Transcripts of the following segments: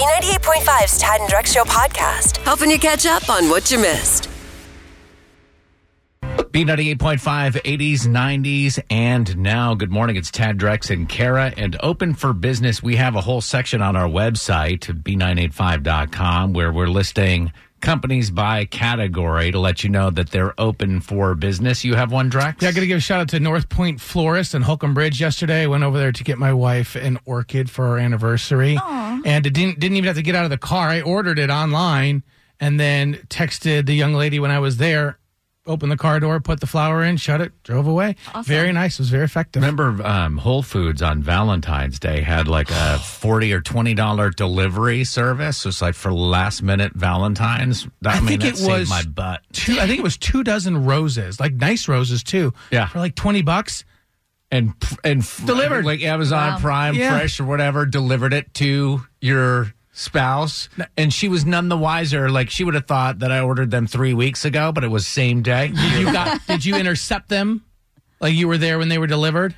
B98.5's Tad and Drex Show podcast, helping you catch up on what you missed. B98.5, 80s, 90s, and now. Good morning. It's Tad Drex and Kara. And open for business, we have a whole section on our website, B985.com, where we're listing companies by category to let you know that they're open for business. You have one, Drex? Yeah, I got to give a shout out to North Point Florist and Holcomb Bridge yesterday. I went over there to get my wife an orchid for our anniversary. And it didn't, didn't even have to get out of the car. I ordered it online and then texted the young lady when I was there, opened the car door, put the flower in, shut it, drove away. Very nice. It was very effective. Remember, um, Whole Foods on Valentine's Day had like a forty or twenty dollar delivery service. It was like for last minute Valentines. That, I, I mean, think that it saved was my butt. Two, I think it was two dozen roses, like nice roses too. Yeah. For like 20 bucks. and and Delivered. like Amazon Wow. Prime Yeah. Fresh or whatever delivered it to your spouse, and she was none the wiser. Like she would have thought that I ordered them three weeks ago, but it was same day. Did you got, did you intercept them? Like you were there when they were delivered?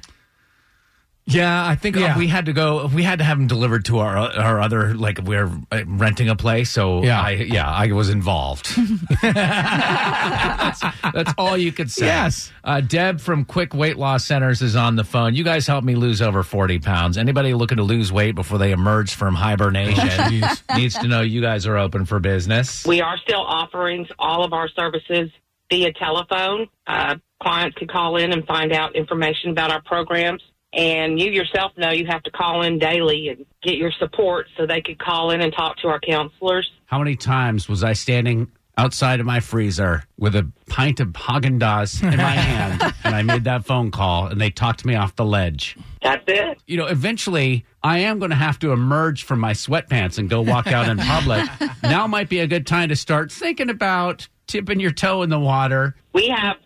Yeah, I think uh, Yeah. we had to go. We had to have them delivered to our our other like we're uh, renting a place. So Yeah. I yeah I was involved. that's, that's all you could say. Yes. Uh, Deb from Quick Weight Loss Centers is on the phone. You guys helped me lose over forty pounds. Anybody looking to lose weight before they emerge from hibernation needs to know you guys are open for business. We are still offering all of our services via telephone. Uh, clients can call in and find out information about our programs. And you yourself know you have to call in daily and get your support so they could call in and talk to our counselors. How many times was I standing outside of my freezer with a pint of Haagen Dazs in my hand, and I made that phone call, and they talked me off the ledge? That's it. You know, eventually, I am going to have to emerge from my sweatpants and go walk out in public. now might be a good time to start thinking about tipping your toe in the water. We have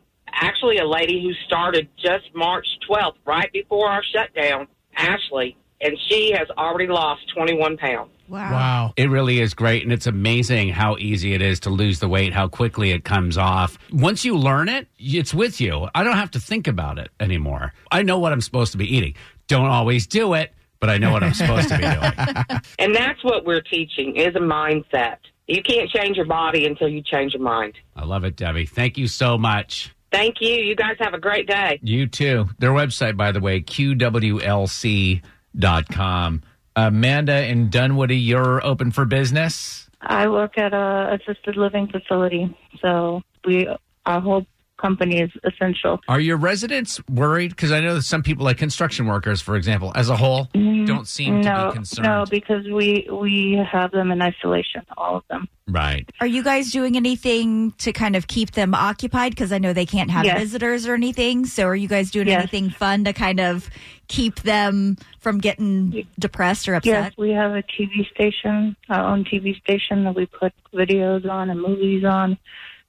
actually a lady who started just March 12th, right before our shutdown, Ashley, and she has already lost 21 pounds. Wow. Wow. It really is great, and it's amazing how easy it is to lose the weight, how quickly it comes off. Once you learn it, it's with you. I don't have to think about it anymore. I know what I'm supposed to be eating. Don't always do it, but I know what I'm supposed to be doing. And that's what we're teaching is a mindset. You can't change your body until you change your mind. I love it, Debbie. Thank you so much. Thank you. You guys have a great day. You too. Their website, by the way, qwlc.com. Amanda in Dunwoody, you're open for business. I work at a assisted living facility, so we our whole company is essential. Are your residents worried? Because I know that some people, like construction workers, for example, as a whole, mm, don't seem to be concerned. no, because we we have them in isolation, all of them. Right. Are you guys doing anything to kind of keep them occupied? Because I know they can't have Yes. visitors or anything. So are you guys doing Yes. anything fun to kind of keep them from getting depressed or upset? Yes, upset? we have a TV station, our own TV station that we put videos on and movies on.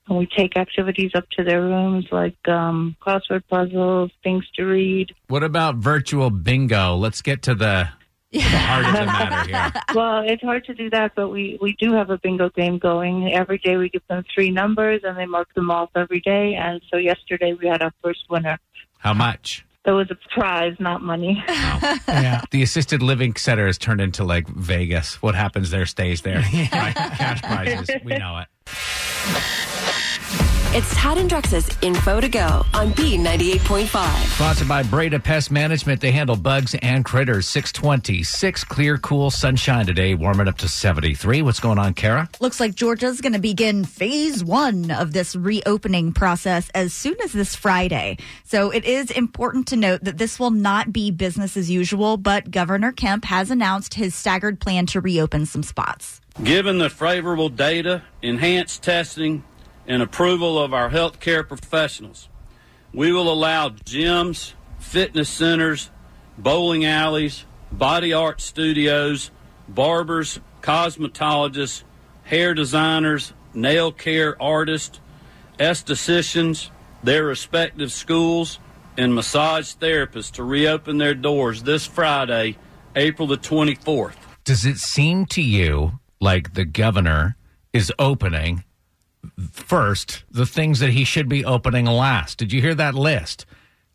And we take activities up to their rooms like um, crossword puzzles, things to read. What about virtual bingo? Let's get to the, the heart of the matter here. Well, it's hard to do that, but we, we do have a bingo game going. Every day we give them three numbers and they mark them off every day. And so yesterday we had our first winner. How much? There was a prize, not money. Yeah. The assisted living center has turned into like Vegas. What happens there stays there. Right? Cash prizes. We know it. It's Tad and Drex's Info to Go on B98.5. Sponsored by Breda Pest Management. They handle bugs and critters. 626, clear, cool sunshine today, warming up to 73. What's going on, Kara? Looks like Georgia's going to begin phase one of this reopening process as soon as this Friday. So it is important to note that this will not be business as usual, but Governor Kemp has announced his staggered plan to reopen some spots. Given the favorable data, enhanced testing, and approval of our healthcare professionals, we will allow gyms, fitness centers, bowling alleys, body art studios, barbers, cosmetologists, hair designers, nail care artists, estheticians, their respective schools, and massage therapists to reopen their doors this Friday, April the 24th. Does it seem to you like the governor is opening first the things that he should be opening last? Did you hear that list?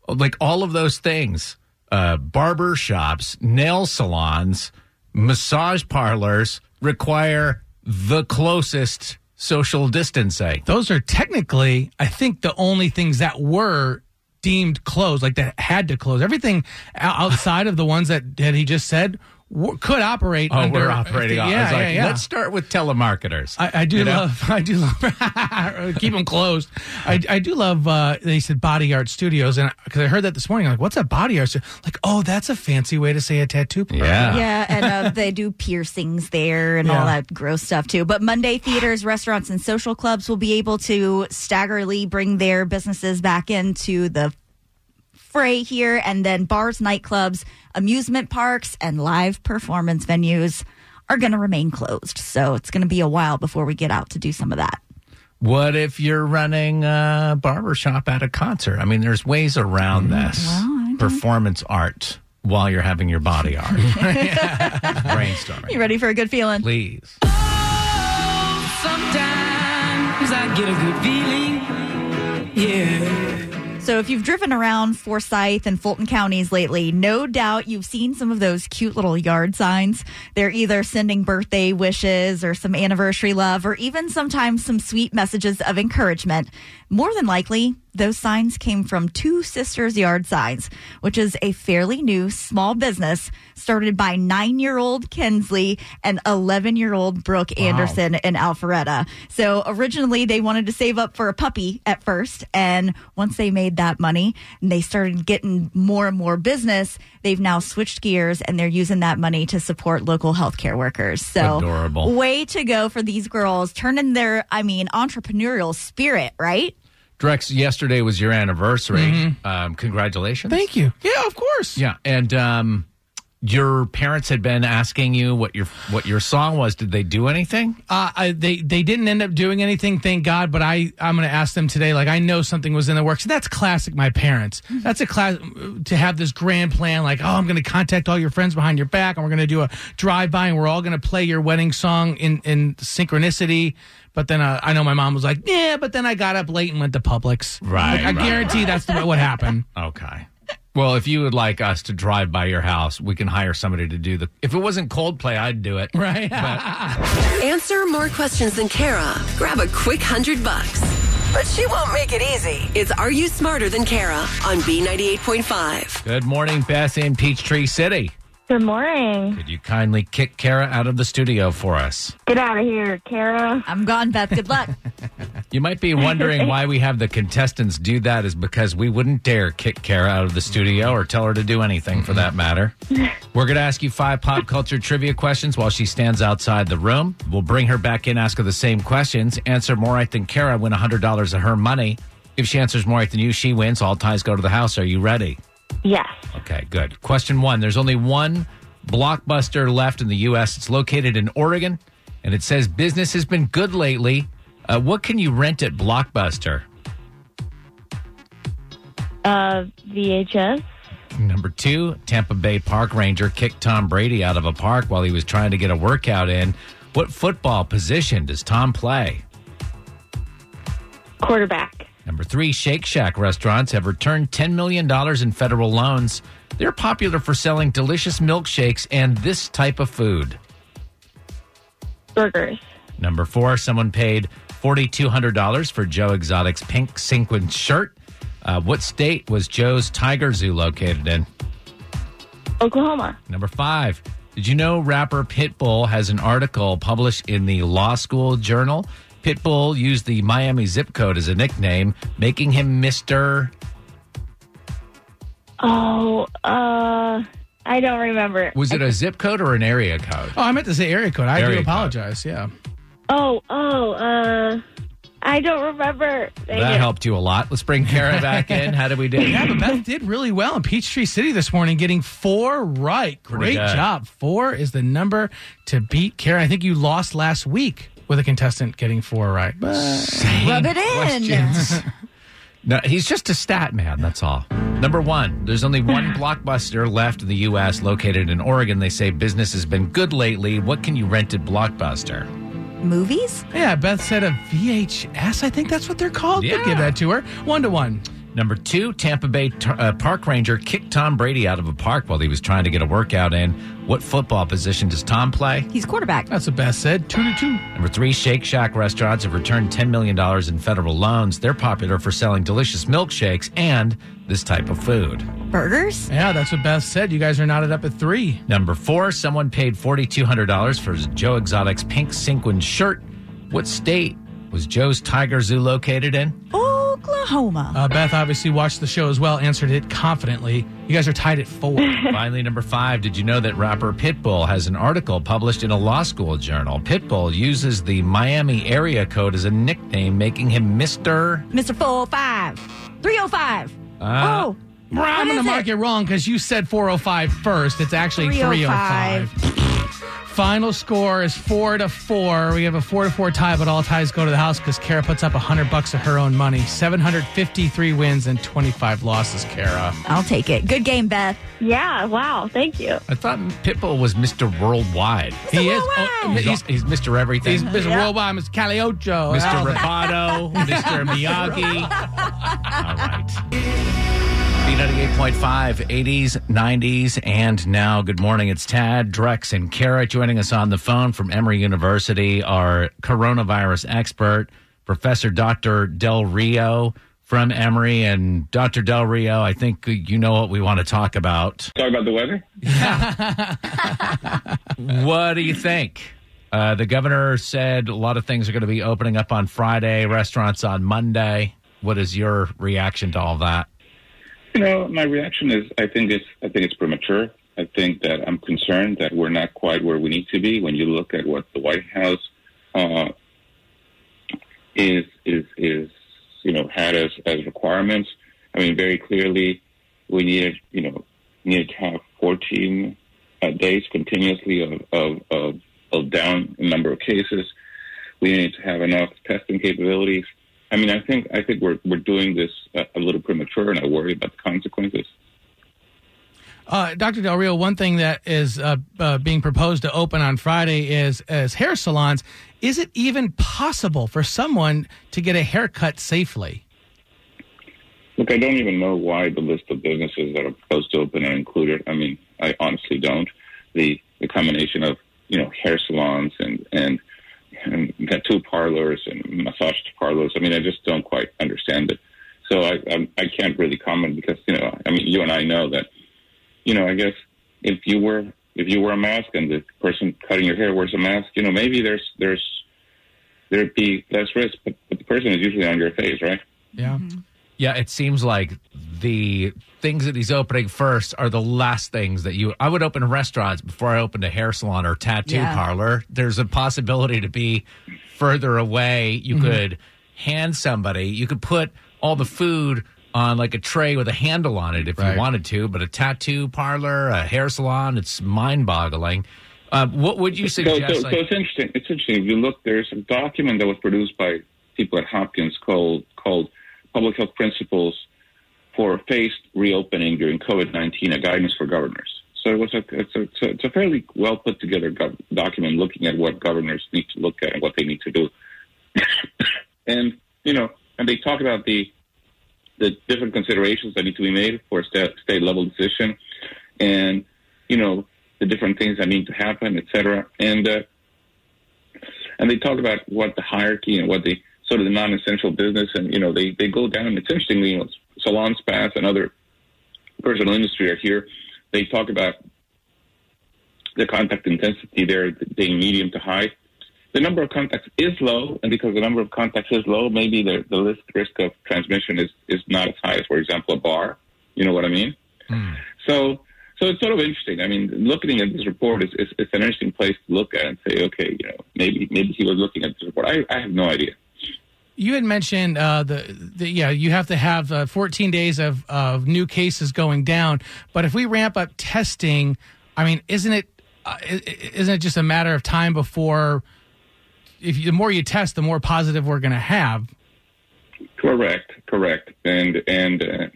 Like all of those things uh, barber shops, nail salons, massage parlors, require the closest social distancing. Those are technically, I think, the only things that were deemed closed, like that had to close. Everything outside of the ones that, that he just said w- could operate. Oh, under, we're operating on. Yeah, I was like, yeah, yeah. let's start with telemarketers. I, I do You know? love. I do love. keep them closed. I, I do love. Uh, they said body art studios, and because I heard that this morning, I'm like, what's a body art? Studio? Like, oh, that's a fancy way to say a tattoo. parlor. Yeah. Yeah, and uh, they do piercings there and all that gross stuff too. But Monday, theaters, restaurants, and social clubs will be able to staggerly bring their businesses back into the fray here. And then bars, nightclubs, amusement parks, and live performance venues are going to remain closed. So it's going to be a while before we get out to do some of that. What if you're running a barber shop at a concert? I mean, there's ways around mm, this. Performance art while you're having your body art. Brainstorming. You ready for a good feeling? Please. Sometimes I get a good feeling. So, if you've driven around Forsyth and Fulton counties lately, no doubt you've seen some of those cute little yard signs. They're either sending birthday wishes or some anniversary love, or even sometimes some sweet messages of encouragement. More than likely, those signs came from Two Sisters Yard Signs, which is a fairly new small business started by nine year old Kinsley and 11 year old Brooke Anderson in Alpharetta. So originally they wanted to save up for a puppy at first. And once they made that money and they started getting more and more business, they've now switched gears and they're using that money to support local healthcare workers. So Adorable. way to go for these girls turning their, I mean, entrepreneurial spirit, right? Drex, yesterday was your anniversary. Um, congratulations. Thank you. Yeah, of course. Yeah, and um, your parents had been asking you what your what your song was. Did they do anything? Uh, I, they they didn't end up doing anything, thank God. But I I'm going to ask them today. Like I know something was in the works. That's classic. My parents. That's a class to have this grand plan. Like oh, I'm going to contact all your friends behind your back, and we're going to do a drive by, and we're all going to play your wedding song in in synchronicity. But then uh, I know my mom was like, yeah. But then I got up late and went to Publix. Right, Like, I right, guarantee that's the, what happened. Okay. Well, if you would like us to drive by your house, we can hire somebody to do the. If it wasn't Coldplay, I'd do it. Right. Answer more questions than Kara. Grab a quick hundred bucks. But she won't make it easy. It's Are You Smarter Than Kara on B98.5. Good morning, Beth in Peachtree City. Good morning. Could you kindly kick Kara out of the studio for us? Get out of here, Kara. I'm gone, Beth. Good luck. You might be wondering why we have the contestants do that is because we wouldn't dare kick Kara out of the studio or tell her to do anything for that matter. We're going to ask you five pop culture trivia questions while she stands outside the room. We'll bring her back in, ask her the same questions. Answer more right than Kara, win $100 of her money. If she answers more right than you, she wins. All ties go to the house. Are you ready? Yes. Okay, good. Question one There's only one blockbuster left in the U.S., it's located in Oregon, and it says business has been good lately. Uh, what can you rent at Blockbuster? Uh, VHS. Number two, Tampa Bay Park Ranger kicked Tom Brady out of a park while he was trying to get a workout in. What football position does Tom play? Quarterback. Number three, Shake Shack restaurants have returned $10 million in federal loans. They're popular for selling delicious milkshakes and this type of food. Burgers. Number four, someone paid $4,200 for Joe Exotic's pink sequin shirt. Uh, what state was Joe's Tiger Zoo located in? Oklahoma. Number five, did you know rapper Pitbull has an article published in the Law School Journal? Pitbull used the Miami zip code as a nickname, making him Mr. Oh, uh, I don't remember. Was it a zip code or an area code? Oh, I meant to say area code. I Area do code. apologize. Yeah. Oh, oh, uh, I don't remember. Dang That it. helped you a lot. Let's bring Kara back in. How did we do? Yeah, but Beth did really well in Peachtree City this morning, getting four right. Great job. Four is the number to beat Kara, I think you lost last week with a contestant getting four right. But Rub it in. no, he's just a stat man. That's all. Number one, there's only one blockbuster left in the U.S. located in Oregon. They say business has been good lately. What can you rent at Blockbuster? Movies? yeah, Beth said a VHS. I think that's what they're called. Yeah. give that to her. One to one. Number two, Tampa Bay t- uh, park ranger kicked Tom Brady out of a park while he was trying to get a workout in. What football position does Tom play? He's quarterback. That's the best said. Two to two. Number three, Shake Shack restaurants have returned $10 million in federal loans. They're popular for selling delicious milkshakes and this type of food. Burgers? Yeah, that's what Beth said. You guys are knotted up at three. Number four, someone paid $4,200 for Joe Exotic's pink sequin shirt. What state was Joe's Tiger Zoo located in? Oklahoma. Uh, Beth obviously watched the show as well, answered it confidently. You guys are tied at four. Finally, number five, did you know that rapper Pitbull has an article published in a law school journal? Pitbull uses the Miami area code as a nickname, making him Mr. Mr. 405. 305. Uh, oh. I'm going to is mark it wrong because you said 405 first. It's actually 305. 305. Final score is four to four. We have a four to four tie, but all ties go to the house because Kara puts up a hundred bucks of her own money. 753 wins and 25 losses, Kara. I'll take it. Good game, Beth. Yeah, wow, thank you. I thought Pitbull was Mr. Worldwide. He is. Oh, Worldwide. oh, He's, he's, he's Mr. Everything. he's Mr. Worldwide, Mr. Calle Ocho. Mr. Alvin. Roboto, Mr. Miyagi. All right. B98.5, 80s, 90s, and now good morning. It's Tad, Drex, and Kara joining us on the phone from Emory University, our coronavirus expert, Professor Dr. Del Rio from Emory. And Dr. Del Rio, I think you know what we want to talk about. Talk about the weather? What do you think? Uh, the governor said a lot of things are going to be opening up on Friday, restaurants on Monday. What is your reaction to all that? You know, my reaction is I think it's I think it's premature. I think that I'm concerned that we're not quite where we need to be. When you look at what the White House uh, is is is you know had as as requirements, I mean very clearly we needed you know needed to have 14 uh, days continuously of of, of of down number of cases. We need to have enough testing capabilities. I mean, I think I think we're we're doing this a, a little premature, and I worry about the consequences. Uh, Dr. Del Rio, one thing that is uh, uh, being proposed to open on Friday is as hair salons. Is it even possible for someone to get a haircut safely? Look, I don't even know why the list of businesses that are proposed to open are included. I mean, I honestly don't. The the combination of you know hair salons and and, and tattoo parlors and massage parlors. I mean, I just don't quite understand it. So I I, I can't really comment because you know I mean you and I know that you know I guess if you wear if you wear a mask and the person cutting your hair wears a mask, you know maybe there's there's there'd be less risk, but, but the person is usually on your face, right? Yeah. Mm-hmm. Yeah, it seems like the things that he's opening first are the last things that you. I would open restaurants before I opened a hair salon or tattoo Yeah. parlor. There's a possibility to be further away. You Mm-hmm. could hand somebody. You could put all the food on like a tray with a handle on it if Right. you wanted to. But a tattoo parlor, a hair salon, it's mind-boggling. Uh, what would you So, suggest? so, like- so it's interesting. It's interesting. If you look, there's a document that was produced by people at Hopkins called called Public Health Principles for Phased Reopening During COVID-19: A Guidance for Governors. So it was a it's a, it's a, fairly well put together gov- document looking at what governors need to look at and what they need to do. and you know, and they talk about the the different considerations that need to be made for a state, state level decision, and you know the different things that need to happen, et cetera. And uh, and they talk about what the hierarchy and what the sort of the non-essential business, and you know they they go down. It's interesting, you know, salon spas and other personal industry are here. They talk about the contact intensity there being medium to high. The number of contacts is low, and because the number of contacts is low, maybe the the risk risk of transmission is is not as high as, for example, a bar. You know what I mean? Hmm. So, so it's sort of interesting. I mean, looking at this report is, is, is an interesting place to look at and say, okay, you know, maybe maybe he was looking at this report. I, I have no idea. You had mentioned uh, the, the yeah you have to have uh, 14 days of of new cases going down, but if we ramp up testing, I mean, isn't it uh, isn't it just a matter of time before if you, the more you test, the more positive we're going to have? Correct, correct, and and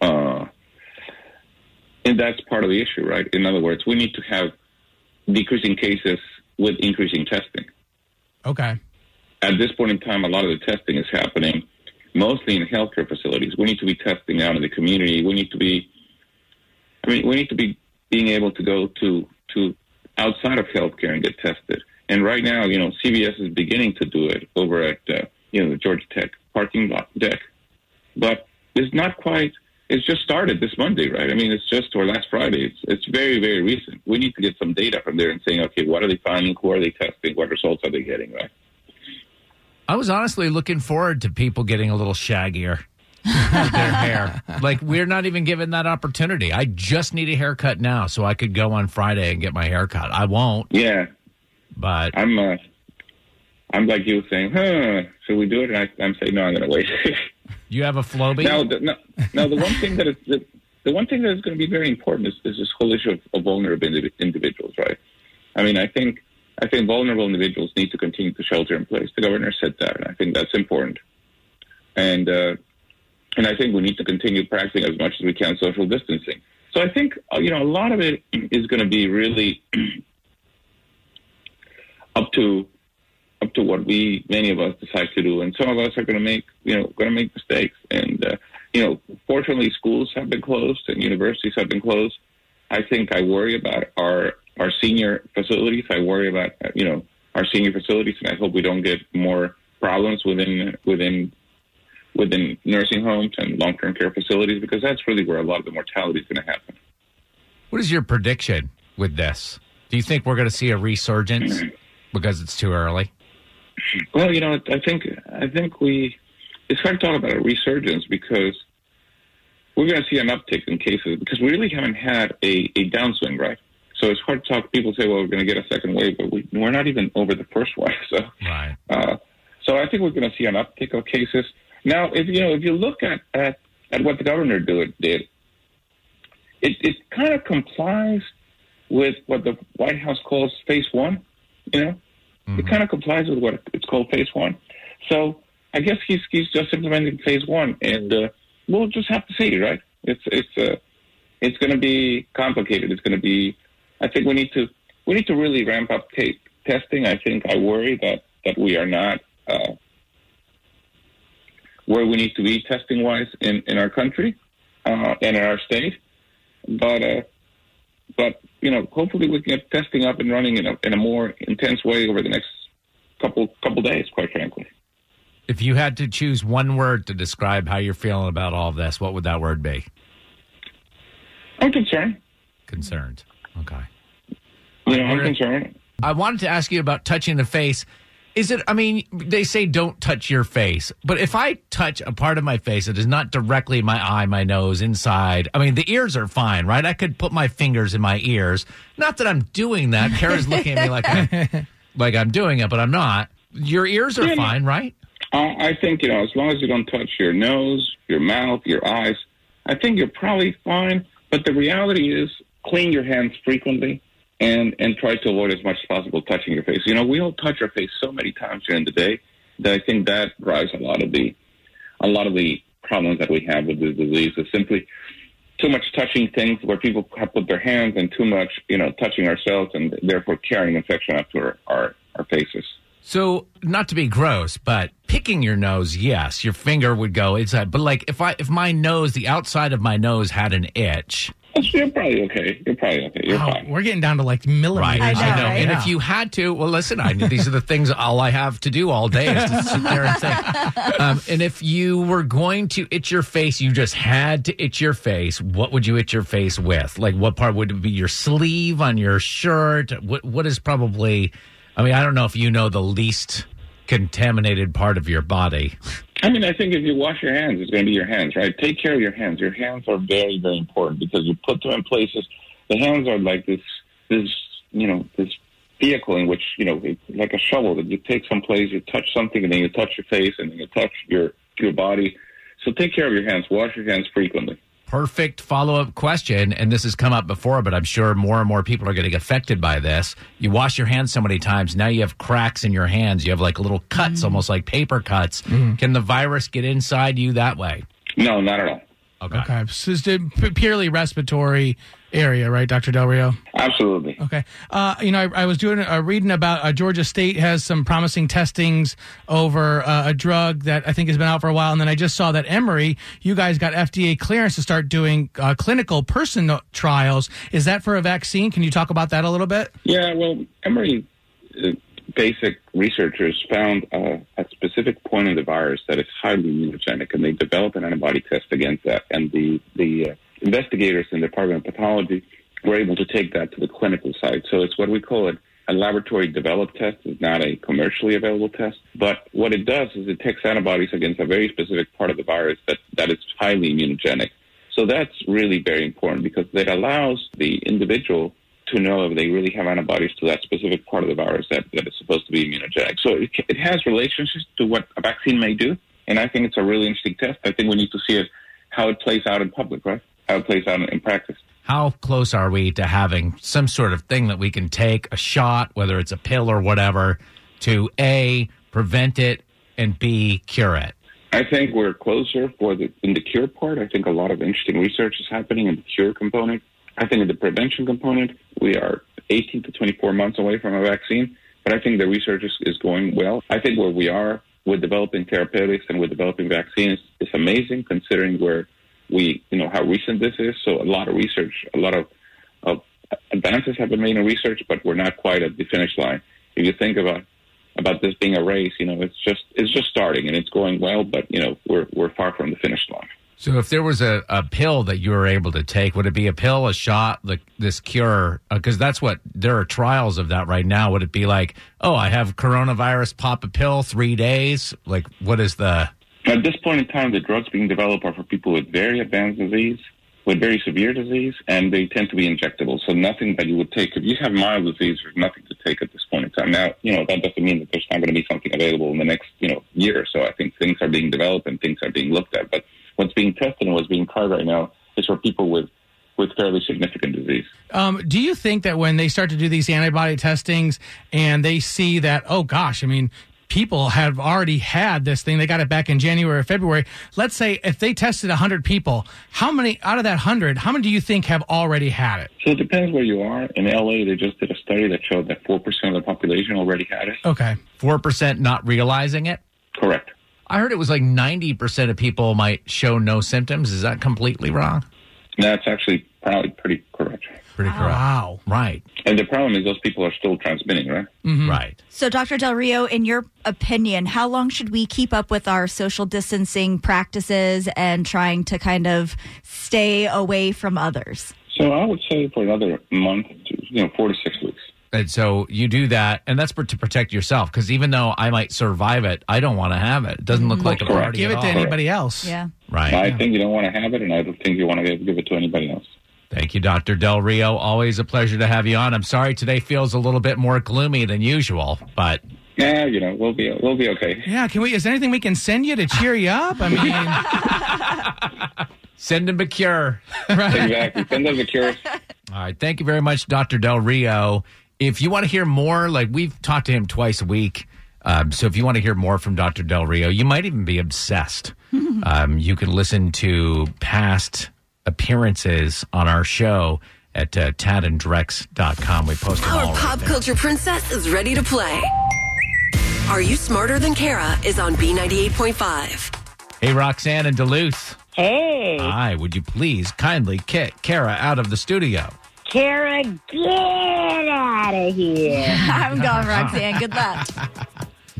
uh, and that's part of the issue, right? In other words, we need to have decreasing cases with increasing testing. Okay. At this point in time, a lot of the testing is happening mostly in healthcare facilities. We need to be testing out in the community. We need to be, I mean, we need to be being able to go to to outside of healthcare and get tested. And right now, you know, CVS is beginning to do it over at uh, you know the Georgia Tech parking lot deck, but it's not quite. It's just started this Monday, right? I mean, it's just or last Friday. It's it's very very recent. We need to get some data from there and saying, okay, what are they finding? Who are they testing? What results are they getting? Right? I was honestly looking forward to people getting a little shaggier with their hair. Like we're not even given that opportunity. I just need a haircut now so I could go on Friday and get my haircut. I won't, Yeah, but I'm. Uh, I'm like you saying, huh? Should we do it? And I, I'm saying, no, I'm going to wait. you have a Flowbee. Now, the, no, now the one thing that is the, the one thing that is going to be very important is, is this whole issue of, of vulnerable indiv- individuals, right? I mean, I think I think vulnerable individuals need to continue to shelter in place. The governor said that, and I think that's important. And uh, and I think we need to continue practicing as much as we can social distancing. So I think uh, you know a lot of it is going to be really up to up to what we many of us decide to do, and some of us are going to make you know going to make mistakes. And uh, you know, fortunately, schools have been closed and universities have been closed. I think I worry about our our senior facilities. I worry about you know our senior facilities, and I hope we don't get more problems within within within nursing homes and long term care facilities because that's really where a lot of the mortality is going to happen. what is your prediction with this? Do you think we're going to see a resurgence mm-hmm. because it's too early? Well, you know, I think I think we it's hard to talk about a resurgence because we're going to see an uptick in cases because we really haven't had a, a downswing, right? So it's hard to talk. People say, "Well, we're going to get a second wave," but we, we're not even over the first one. So, Right. uh, so I think we're going to see an uptick of cases. Now, if you know, if you look at at, at what the governor do, did, it it kind of complies with what the White House calls phase one. You know, it kind of complies with what it's called phase one. So I guess he's he's just implementing phase one, and uh, we'll just have to see, right? It's it's uh, it's going to be complicated. It's going to be. I think we need to we need to really ramp up testing. I think I worry that that we are not uh, where we need to be testing wise in in our country uh, and in our state, but. Uh, but you know, hopefully we can get testing up and running in a in a more intense way over the next couple couple days. Quite frankly, If you had to choose one word to describe how you're feeling about all of this, what would that word be? I'm concerned. Concerned. Okay. You know, I'm concerned. I wanted to ask you about touching the face. Is it, I mean, they say don't touch your face, but if I touch a part of my face that is not directly my eye, my nose, inside, I mean, the ears are fine, right? I could put my fingers in my ears. Not that I'm doing that. Kara's looking at me like, I, like I'm doing it, but I'm not. Your ears are Yeah, fine, right? I think you know, as long as you don't touch your nose, your mouth, your eyes, I think you're probably fine. But the reality is, clean your hands frequently and and try to avoid as much as possible touching your face. You know, we all touch our face so many times during the day that I think that drives a lot of the a lot of the problems that we have with this disease is simply too much touching things where people have put their hands and too much, you know, touching ourselves and therefore carrying infection up to our, our, our faces. So, not to be gross, but picking your nose, yes, your finger would go inside. But like, if I if my nose, the outside of my nose had an itch, You're probably okay. You're probably okay. You're Wow, fine. we're getting down to like millimeters. Right. I know, know. right? And Yeah. if you had to, well, listen, I these are the things all I have to do all day is to sit there and think. Um, and if you were going to itch your face, you just had to itch your face. What would you itch your face with? Like, what part would it be? Your sleeve on your shirt? What What is probably? I mean, I don't know if you know the least contaminated part of your body. I mean, I think if you wash your hands, it's going to be your hands, right? Take care of your hands. Your hands are very, very important because you put them in places. The hands are like this, this, you know, this vehicle in which, you know, it's like a shovel that you take someplace, you touch something, and then you touch your face, and then you touch your your body. So take care of your hands. Wash your hands frequently. Perfect follow up question, and this has come up before, but I'm sure more and more people are getting affected by this. You wash your hands so many times, now you have cracks in your hands. You have like little cuts, mm. almost like paper cuts. Mm-hmm. Can the virus get inside you that way? No, not at all. Okay. Okay. So it's a p- purely respiratory area, right, Dr. Del Rio? Absolutely. Okay. Uh, you know, I, I was doing uh, reading about uh, Georgia State has some promising testings over uh, a drug that I think has been out for a while, and then I just saw that Emory, you guys got FDA clearance to start doing uh, clinical person trials. Is that for a vaccine? Can you talk about that a little bit? Yeah, well, Emory uh, basic researchers found uh, a specific point in the virus that is highly immunogenic, and they developed an antibody test against that. And the the uh, investigators in the Department of Pathology were able to take that to the clinical side. So it's what we call it a laboratory developed test. It's not a commercially available test. But what it does is it takes antibodies against a very specific part of the virus that, that is highly immunogenic. So that's really very important because it allows the individual to know if they really have antibodies to that specific part of the virus that, that is supposed to be immunogenic. So it, it has relationships to what a vaccine may do. And I think it's a really interesting test. I think we need to see it, how it plays out in public, right? How it plays out in, in practice. How close are we to having some sort of thing that we can take, a shot, whether it's a pill or whatever, to A, prevent it, and B, cure it? I think we're closer for the in the cure part. I think a lot of interesting research is happening in the cure component. I think in the prevention component, we are 18 to 24 months away from a vaccine, but I think the research is, is going well. I think where we are with developing therapeutics and with developing vaccines is amazing considering where we, you know, how recent this is. So a lot of research, a lot of, of advances have been made in research, but we're not quite at the finish line. If you think about about this being a race, you know, it's just it's just starting and it's going well, but you know, we're we're far from the finish line. So, if there was a, a pill that you were able to take, would it be a pill, a shot, like this cure? Uh, because that's what there are trials of that right now. Would it be like, oh, I have coronavirus, pop a pill, three days? Like, what is the. At this point in time, the drugs being developed are for people with very advanced disease, with very severe disease, and they tend to be injectable. So nothing that you would take. If you have mild disease, there's nothing to take at this point in time. Now, you know, that doesn't mean that there's not going to be something available in the next, you know, year or so. I think things are being developed and things are being looked at. But what's being tested and what's being tried right now is for people with with fairly significant disease. Um, do you think that when they start to do these antibody testings and they see that, oh gosh, I mean, people have already had this thing, they got it back in January or February. Let's say if they tested 100 people, how many out of that 100, how many do you think have already had it? So it depends where you are. In LA, they just did a study that showed that 4% of the population already had it. Okay. 4% not realizing it? Correct. I heard it was like 90% of people might show no symptoms. Is that completely wrong? That's actually probably pretty correct. Pretty correct. Wow. Right. And the problem is those people are still transmitting, right? Mm-hmm. Mm-hmm. Right. So, Dr. Del Rio, in your opinion, how long should we keep up with our social distancing practices and trying to kind of stay away from others? So I would say for another month, to, you know, four to six weeks. And so you do that, and that's for, to protect yourself. Because even though I might survive it, I don't want to have it. It doesn't look mm-hmm. like a Correct. party Give at it to all. anybody else. Yeah. Right. I think you don't want to have it, and I don't think you want to give it to anybody else. Thank you, Dr. Del Rio. Always a pleasure to have you on. I'm sorry today feels a little bit more gloomy than usual, but Yeah, you know, we'll be we'll be okay. Yeah, can we? Is there anything we can send you to cheer you up? I mean, send him a cure. Right? Exactly. Send us a cure. All right. Thank you very much, Dr. Del Rio. If you want to hear more, like we've talked to him twice a week. Um, so if you want to hear more from Dr. Del Rio, you might even be obsessed. um, you can listen to past appearances on our show at uh, tadanddrex.com. We post them Our right pop there. culture princess is ready to play. Are You Smarter Than Kara is on B98.5. Hey, Roxanne and Duluth. Hey, Hi, would you please kindly kick Kara out of the studio? Kara, get out of here. I'm gone, Roxanne. Good luck.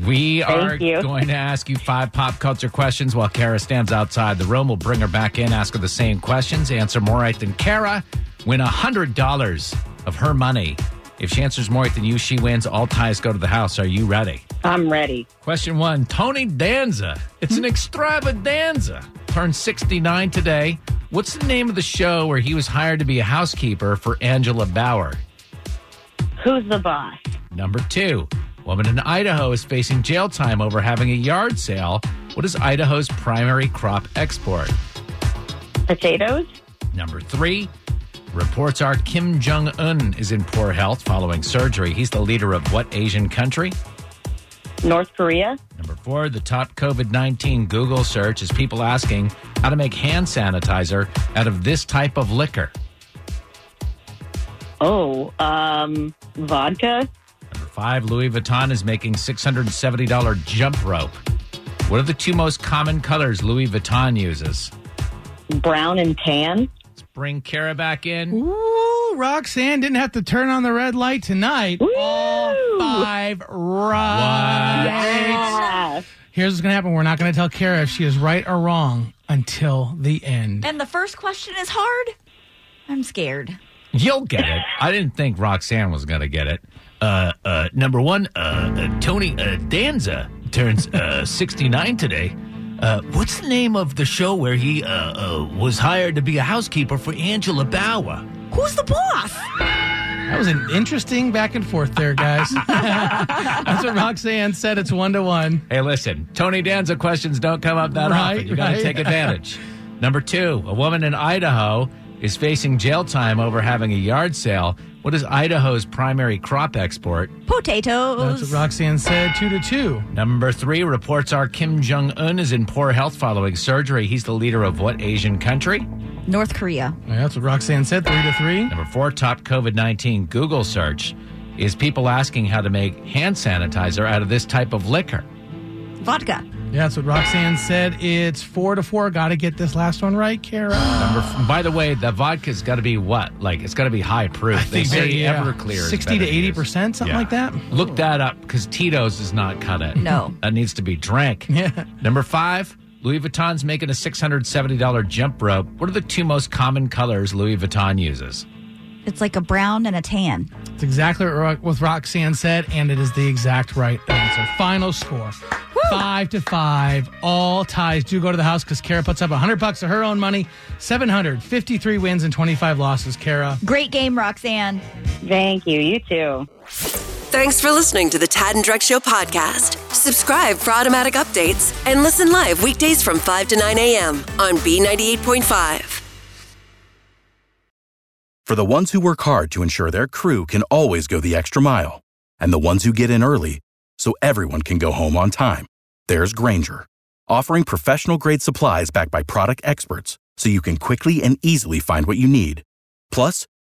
We are you. going to ask you five pop culture questions while Kara stands outside the room. We'll bring her back in, ask her the same questions, answer more right than Kara, win $100 of her money. If she answers more right than you, she wins. All ties go to the house. Are you ready? I'm ready. Question one Tony Danza. It's an hmm? extravaganza. Turned 69 today. What's the name of the show where he was hired to be a housekeeper for Angela Bower? Who's the boss? Number two, woman in Idaho is facing jail time over having a yard sale. What is Idaho's primary crop export? Potatoes? Number three, reports are Kim Jong Un is in poor health following surgery. He's the leader of what Asian country? North Korea? Number four, the top COVID 19 Google search is people asking, how to make hand sanitizer out of this type of liquor. Oh, um, vodka. Number five, Louis Vuitton is making $670 jump rope. What are the two most common colors Louis Vuitton uses? Brown and tan. Let's bring Kara back in. Ooh, Roxanne didn't have to turn on the red light tonight. All five right. Yeah. Here's what's going to happen. We're not going to tell Kara if she is right or wrong until the end. And the first question is hard. I'm scared. You'll get it. I didn't think Roxanne was going to get it. Uh, uh, number one, uh, uh Tony uh, Danza turns uh, 69 today. Uh, what's the name of the show where he uh, uh, was hired to be a housekeeper for Angela Bower? Who's the boss? That was an interesting back and forth there, guys. That's what Roxanne said. It's one to one. Hey, listen, Tony Danza questions don't come up that Right, often. You got to right. take advantage. Number two, a woman in Idaho is facing jail time over having a yard sale. What is Idaho's primary crop export? Potatoes. That's what Roxanne said. Two to two. Number three, reports are Kim Jong Un is in poor health following surgery. He's the leader of what Asian country? North Korea. Yeah, that's what Roxanne said. Three to three. Number four, top COVID 19 Google search is people asking how to make hand sanitizer out of this type of liquor. Vodka. Yeah, that's what Roxanne said. It's four to four. Got to get this last one right, Kara. Number f- by the way, the vodka's got to be what? Like it's got to be high proof. they say yeah, Everclear is 60 to 80 percent, something Yeah. like that. Look that up because Tito's does not cut it. No. that needs to be drank. Yeah. Number five, Louis Vuitton's making a six hundred seventy dollar jump rope. What are the two most common colors Louis Vuitton uses? It's like a brown and a tan. It's exactly what Ro- Roxanne said, and it is the exact right answer. Final score. Five to five. All ties do go to the house because Kara puts up 100 bucks of her own money. 753 wins and 25 losses, Kara. Great game, Roxanne. Thank you. You too. Thanks for listening to the Tad and Drex Show podcast. Subscribe for automatic updates and listen live weekdays from 5 to 9 a.m. on B98.5. For the ones who work hard to ensure their crew can always go the extra mile, and the ones who get in early so everyone can go home on time, there's Grainger, offering professional grade supplies backed by product experts so you can quickly and easily find what you need. Plus,